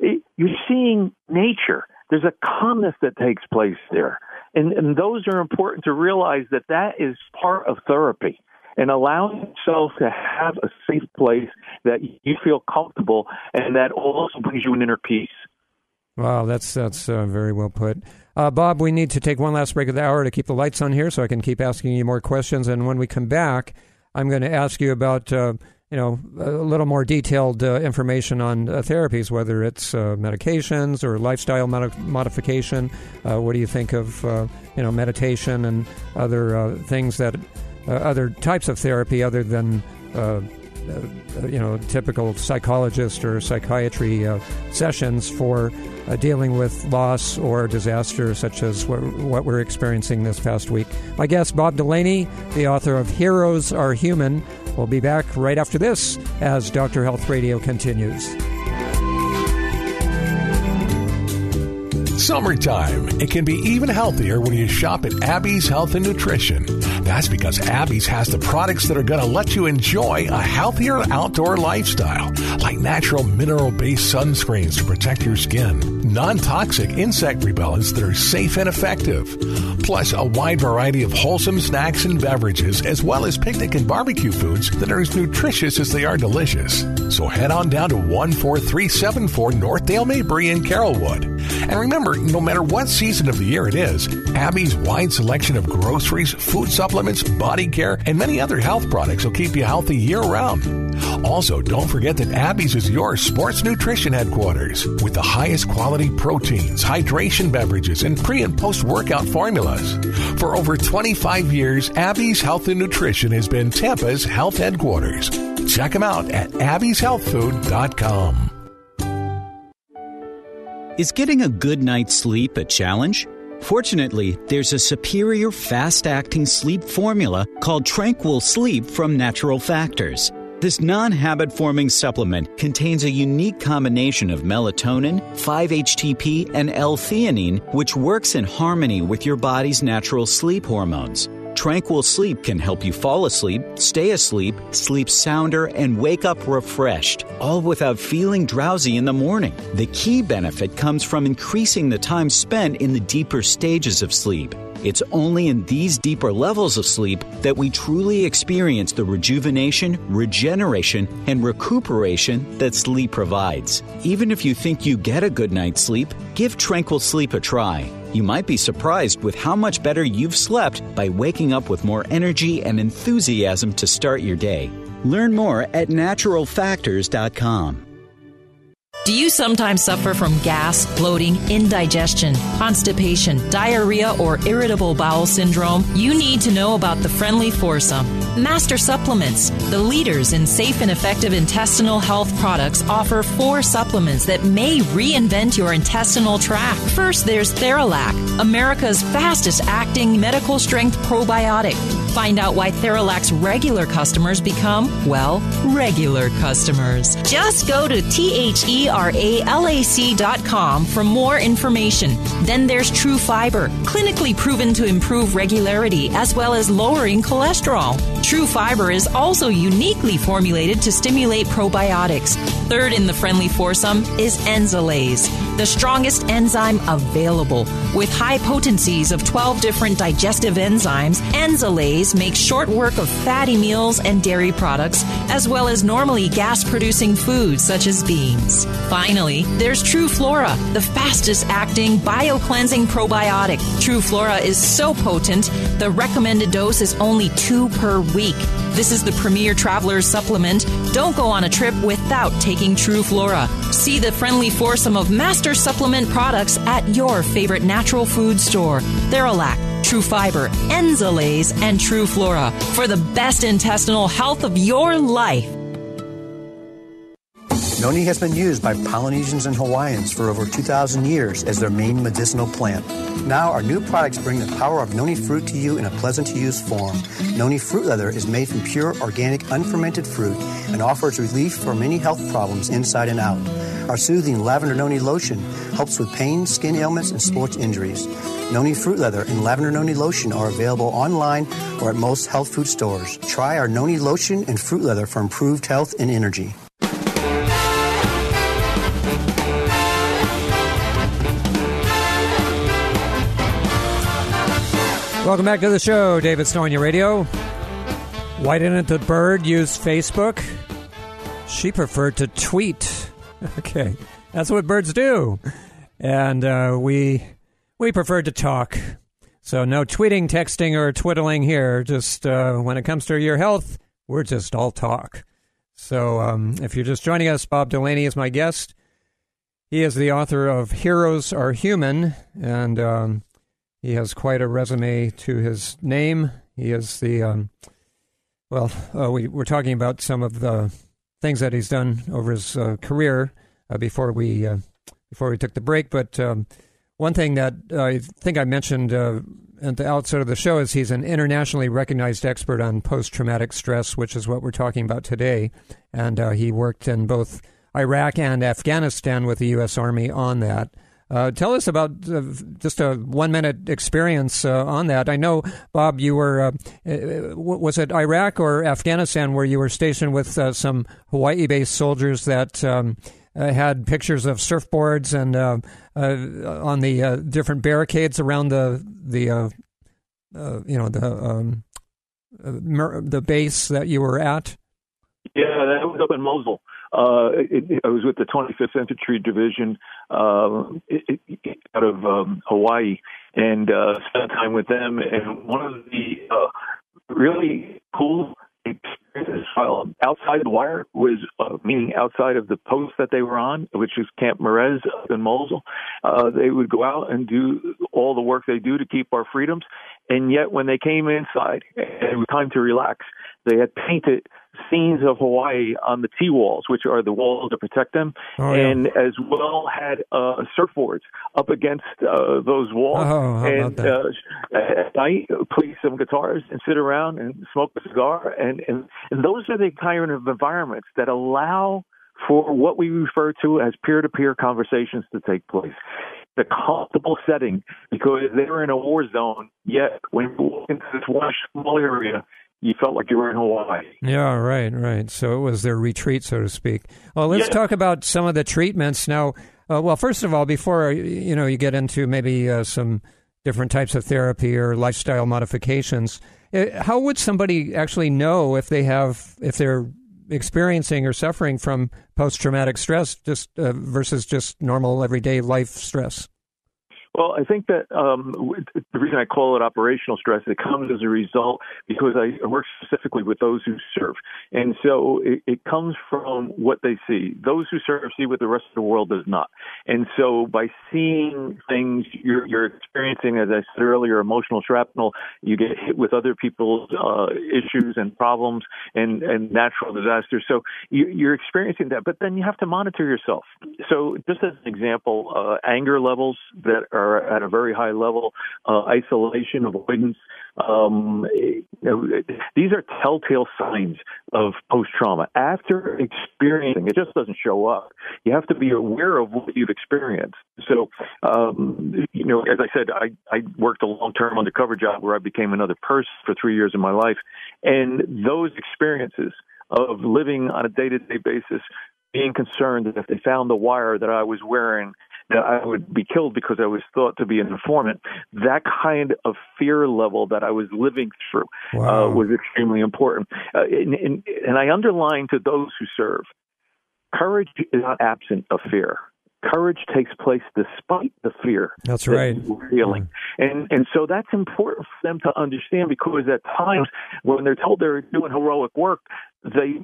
You're seeing nature. There's a calmness that takes place there, and and those are important to realize that that is part of therapy and allowing yourself to have a safe place that you feel comfortable and that also brings you an inner peace. Wow, that's that's uh, very well put. Uh, Bob, we need to take one last break of the hour to keep the lights on here, so I can keep asking you more questions. And when we come back, I'm going to ask you about uh, you know a little more detailed uh, information on uh, therapies, whether it's uh, medications or lifestyle mod- modification. Uh, what do you think of uh, you know meditation and other uh, things that other types of therapy other than you know, typical psychologist or psychiatry sessions for dealing with loss or disaster, such as what, what we're experiencing this past week. My guest, Bob Delaney, the author of Heroes Are Human, will be back right after this as Dr. Health Radio continues. Summertime. It can be even healthier when you shop at Abby's Health and Nutrition. That's because Abby's has the products that are going to let you enjoy a healthier outdoor lifestyle, like natural mineral based sunscreens to protect your skin, non toxic insect repellents that are safe and effective, plus a wide variety of wholesome snacks and beverages, as well as picnic and barbecue foods that are as nutritious as they are delicious. So head on down to 14374 North Dale Mabry in Carrollwood. And remember, no matter what season of the year it is, Abby's wide selection of groceries, food supplements, body care, and many other health products will keep you healthy year round. Also, don't forget that Abby's is your sports nutrition headquarters with the highest quality proteins, hydration beverages, and pre and post workout formulas. For over 25 years, Abby's Health and Nutrition has been Tampa's health headquarters. Check them out at abbyshealthfood.com. Is getting a good night's sleep a challenge? Fortunately, there's a superior fast acting sleep formula called Tranquil Sleep from Natural Factors. This non habit forming supplement contains a unique combination of melatonin, 5-HTP, and L theanine, which works in harmony with your body's natural sleep hormones. Tranquil Sleep can help you fall asleep, stay asleep, sleep sounder, and wake up refreshed, all without feeling drowsy in the morning. The key benefit comes from increasing the time spent in the deeper stages of sleep. It's only in these deeper levels of sleep that we truly experience the rejuvenation, regeneration, and recuperation that sleep provides. Even if you think you get a good night's sleep, give Tranquil Sleep a try. You might be surprised with how much better you've slept by waking up with more energy and enthusiasm to start your day. Learn more at naturalfactors.com. Do you sometimes suffer from gas, bloating, indigestion, constipation, diarrhea, or irritable bowel syndrome? You need to know about the Friendly Foursome. Master Supplements, the leaders in safe and effective intestinal health products, offer four supplements that may reinvent your intestinal tract. First, there's Theralac, America's fastest acting medical strength probiotic. Find out why Theralac's regular customers become, well, regular customers. Just go to T H E R A L A C dot com for more information. Then there's True Fiber, clinically proven to improve regularity as well as lowering cholesterol. True Fiber is also uniquely formulated to stimulate probiotics. Third in the friendly foursome is Enzalase, the strongest enzyme available. With high potencies of 12 different digestive enzymes, Enzalase makes short work of fatty meals and dairy products, as well as normally gas producing foods such as beans. Finally, there's True Flora, the fastest acting bio-cleansing probiotic. True Flora is so potent, the recommended dose is only two per week. This is the premier traveler's supplement. Don't go on a trip without taking True Flora. See the friendly foursome of master supplement products at your favorite natural food store. Theralac, True Fiber, Enzalase, and True Flora for the best intestinal health of your life. Noni has been used by Polynesians and Hawaiians for over 2,000 years as their main medicinal plant. Now, our new products bring the power of noni fruit to you in a pleasant to use form. Noni fruit leather is made from pure, organic, unfermented fruit and offers relief for many health problems inside and out. Our soothing lavender noni lotion helps with pain, skin ailments, and sports injuries. Noni fruit leather and lavender noni lotion are available online or at most health food stores. Try our noni lotion and fruit leather for improved health and energy. Welcome back to the show, David Stonia Radio. Why didn't the bird use Facebook? She preferred to tweet. Okay, that's what birds do, and uh, we we prefer to talk. So no tweeting, texting, or twiddling here. Just uh, when it comes to your health, we're just all talk. So um, if you're just joining us, Bob Delaney is my guest. He is the author of Heroes Are Human, and um, he has quite a resume to his name. He is the, um, well, uh, we were talking about some of the things that he's done over his uh, career uh, before we uh, before we took the break. But um, one thing that I think I mentioned uh, at the outset of the show is he's an internationally recognized expert on post traumatic stress, which is what we're talking about today. And uh, he worked in both Iraq and Afghanistan with the U.S. Army on that. Uh, tell us about uh, just a one minute experience uh, on that. I know, Bob, you were, uh, uh, was it Iraq or Afghanistan where you were stationed with uh, some Hawaii based soldiers that um, had pictures of surfboards and on the different barricades around the, the you know, the, um, the base that you were at? Yeah, that was up in Mosul. Uh, it, I was with the 25th Infantry Division uh, out of um, Hawaii and uh, spent time with them. And one of the uh, really cool experiences um, outside the wire was, uh, meaning outside of the post that they were on, which is Camp Marez up in Mosul. Uh, they would go out and do all the work they do to keep our freedoms. And yet, when they came inside and it was time to relax, they had painted scenes of Hawaii on the T walls, which are the walls to protect them, oh, yeah. and as well had uh, surfboards up against uh, those walls. Oh, and uh, at night, play some guitars and sit around and smoke a cigar. And, and, and those are the kind of environments that allow for what we refer to as peer to peer conversations to take place. The comfortable setting because they're in a war zone, yet when you walk into this one small area, you felt like you were in Hawaii. Yeah, right, right. So it was their retreat, so to speak. Well, let's Yeah. talk about some of the treatments now. Uh, well, first of all, before you know you get into maybe uh, some different types of therapy or lifestyle modifications. Uh, How would somebody actually know if they have if they're experiencing or suffering from post traumatic stress just uh, versus just normal everyday life stress? Well, I think that um, the reason I call it operational stress, it comes as a result because I work specifically with those who serve. And so it, it comes from what they see. Those who serve see what the rest of the world does not. And so by seeing things, you're, you're experiencing, as I said earlier, emotional shrapnel. You get hit with other people's uh, issues and problems and, and natural disasters. So you, you're experiencing that, but then you have to monitor yourself. So just as an example, uh, anger levels that are at a very high level, uh, isolation, avoidance. Um, you know, these are telltale signs of post trauma. After experiencing, it just doesn't show up. You have to be aware of what you've experienced. So, um, you know, as I said, I, I worked a long term undercover job where I became another person for three years of my life. And those experiences of living on a day to day basis, being concerned that if they found the wire that I was wearing, that I would be killed because I was thought to be an informant. That kind of fear level that I was living through Wow. uh, was extremely important. Uh, and, and, and I underline to those who serve, courage is not absent of fear. Courage takes place despite the fear. That's that right. feeling, and and so that's important for them to understand because at times when they're told they're doing heroic work, they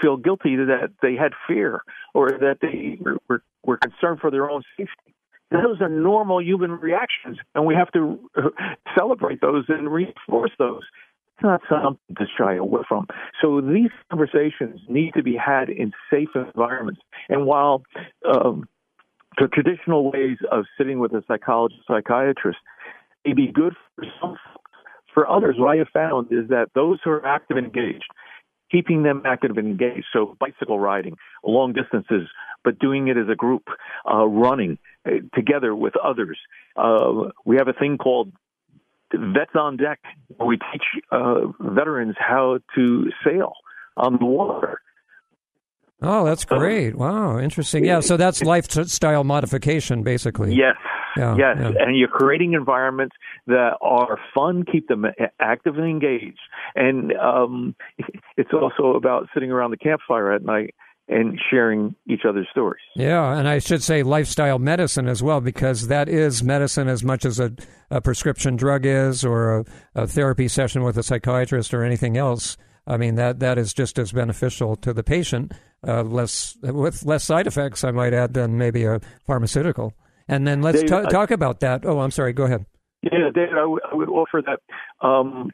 feel guilty that they had fear or that they were, were, were concerned for their own safety. Those are normal human reactions, and we have to uh, celebrate those and reinforce those. It's not something to shy away from. So these conversations need to be had in safe environments. And while um, the traditional ways of sitting with a psychologist, psychiatrist may be good for some for others, what I have found is that those who are active and engaged, keeping them active and engaged, so bicycle riding, long distances, but doing it as a group, uh, running uh, together with others. Uh, we have a thing called Vets on Deck. where We teach uh, veterans how to sail on the water. Oh, that's great! Wow, interesting. Yeah, so that's lifestyle modification, basically. Yes. Yeah, yes. yeah. And you're creating environments that are fun, keep them active and engaged. And um, it's also about sitting around the campfire at night and sharing each other's stories. Yeah, and I should say lifestyle medicine as well, because that is medicine as much as a, a prescription drug is, or a, a therapy session with a psychiatrist, or anything else. I mean that that is just as beneficial to the patient, uh, less with less side effects, I might add, than maybe a pharmaceutical. And then let's Dave, ta- I- talk about that. Oh, I'm sorry. Go ahead. Yeah, David, I would- would offer that. Um,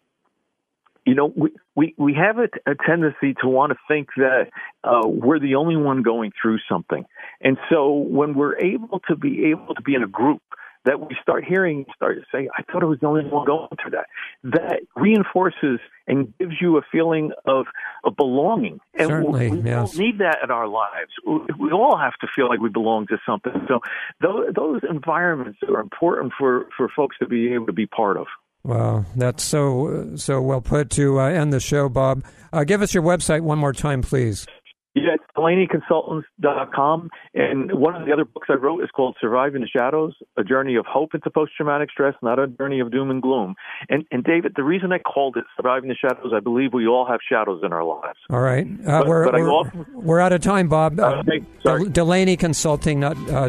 you know, we we we have a, a tendency to want to think that uh, we're the only one going through something, and so when we're able to be able to be in a group that we start hearing, start to say, "I thought I was the only one going through that," that reinforces and gives you a feeling of of belonging, and Certainly, we, we all need that in our lives. We, we all have to feel like we belong to something. So those, those environments are important for for folks to be able to be part of. Wow, that's so so well put. To uh, end the show, Bob, uh, give us your website one more time, please. Yeah, it's DelaneyConsultants.com. And one of the other books I wrote is called Surviving the Shadows, A Journey of Hope into Post-Traumatic Stress, not a journey of doom and gloom. And, and David, the reason I called it Surviving the Shadows, I believe we all have shadows in our lives. All right, uh, But- we're but we're, also- we're out of time, Bob. Uh, Okay, sorry. Del- DelaneyConsulting dot, uh.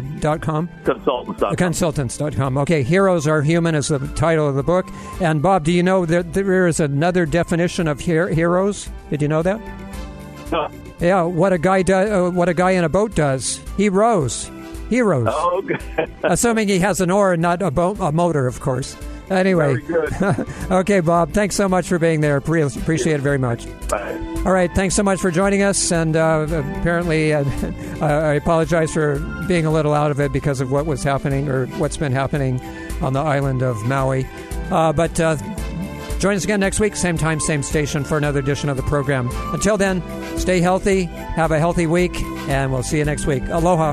Consultants.com. Consultants.com. Okay, Heroes Are Human is the title of the book. And Bob, do you know that there is another definition of her- heroes? Did you know that? Yeah, what a guy does, uh, what a guy in a boat does. He rows. Heroes. Oh, good. Assuming he has an oar and not a, boat, a motor, of course. Anyway. Very good. okay, Bob. Thanks so much for being there. Pre- appreciate it very much. Bye. All right. Thanks so much for joining us. And uh, apparently, uh, I apologize for being a little out of it because of what was happening or what's been happening on the island of Maui. Uh, but uh, join us again next week, same time, same station, for another edition of the program. Until then, stay healthy, have a healthy week, and we'll see you next week. Aloha.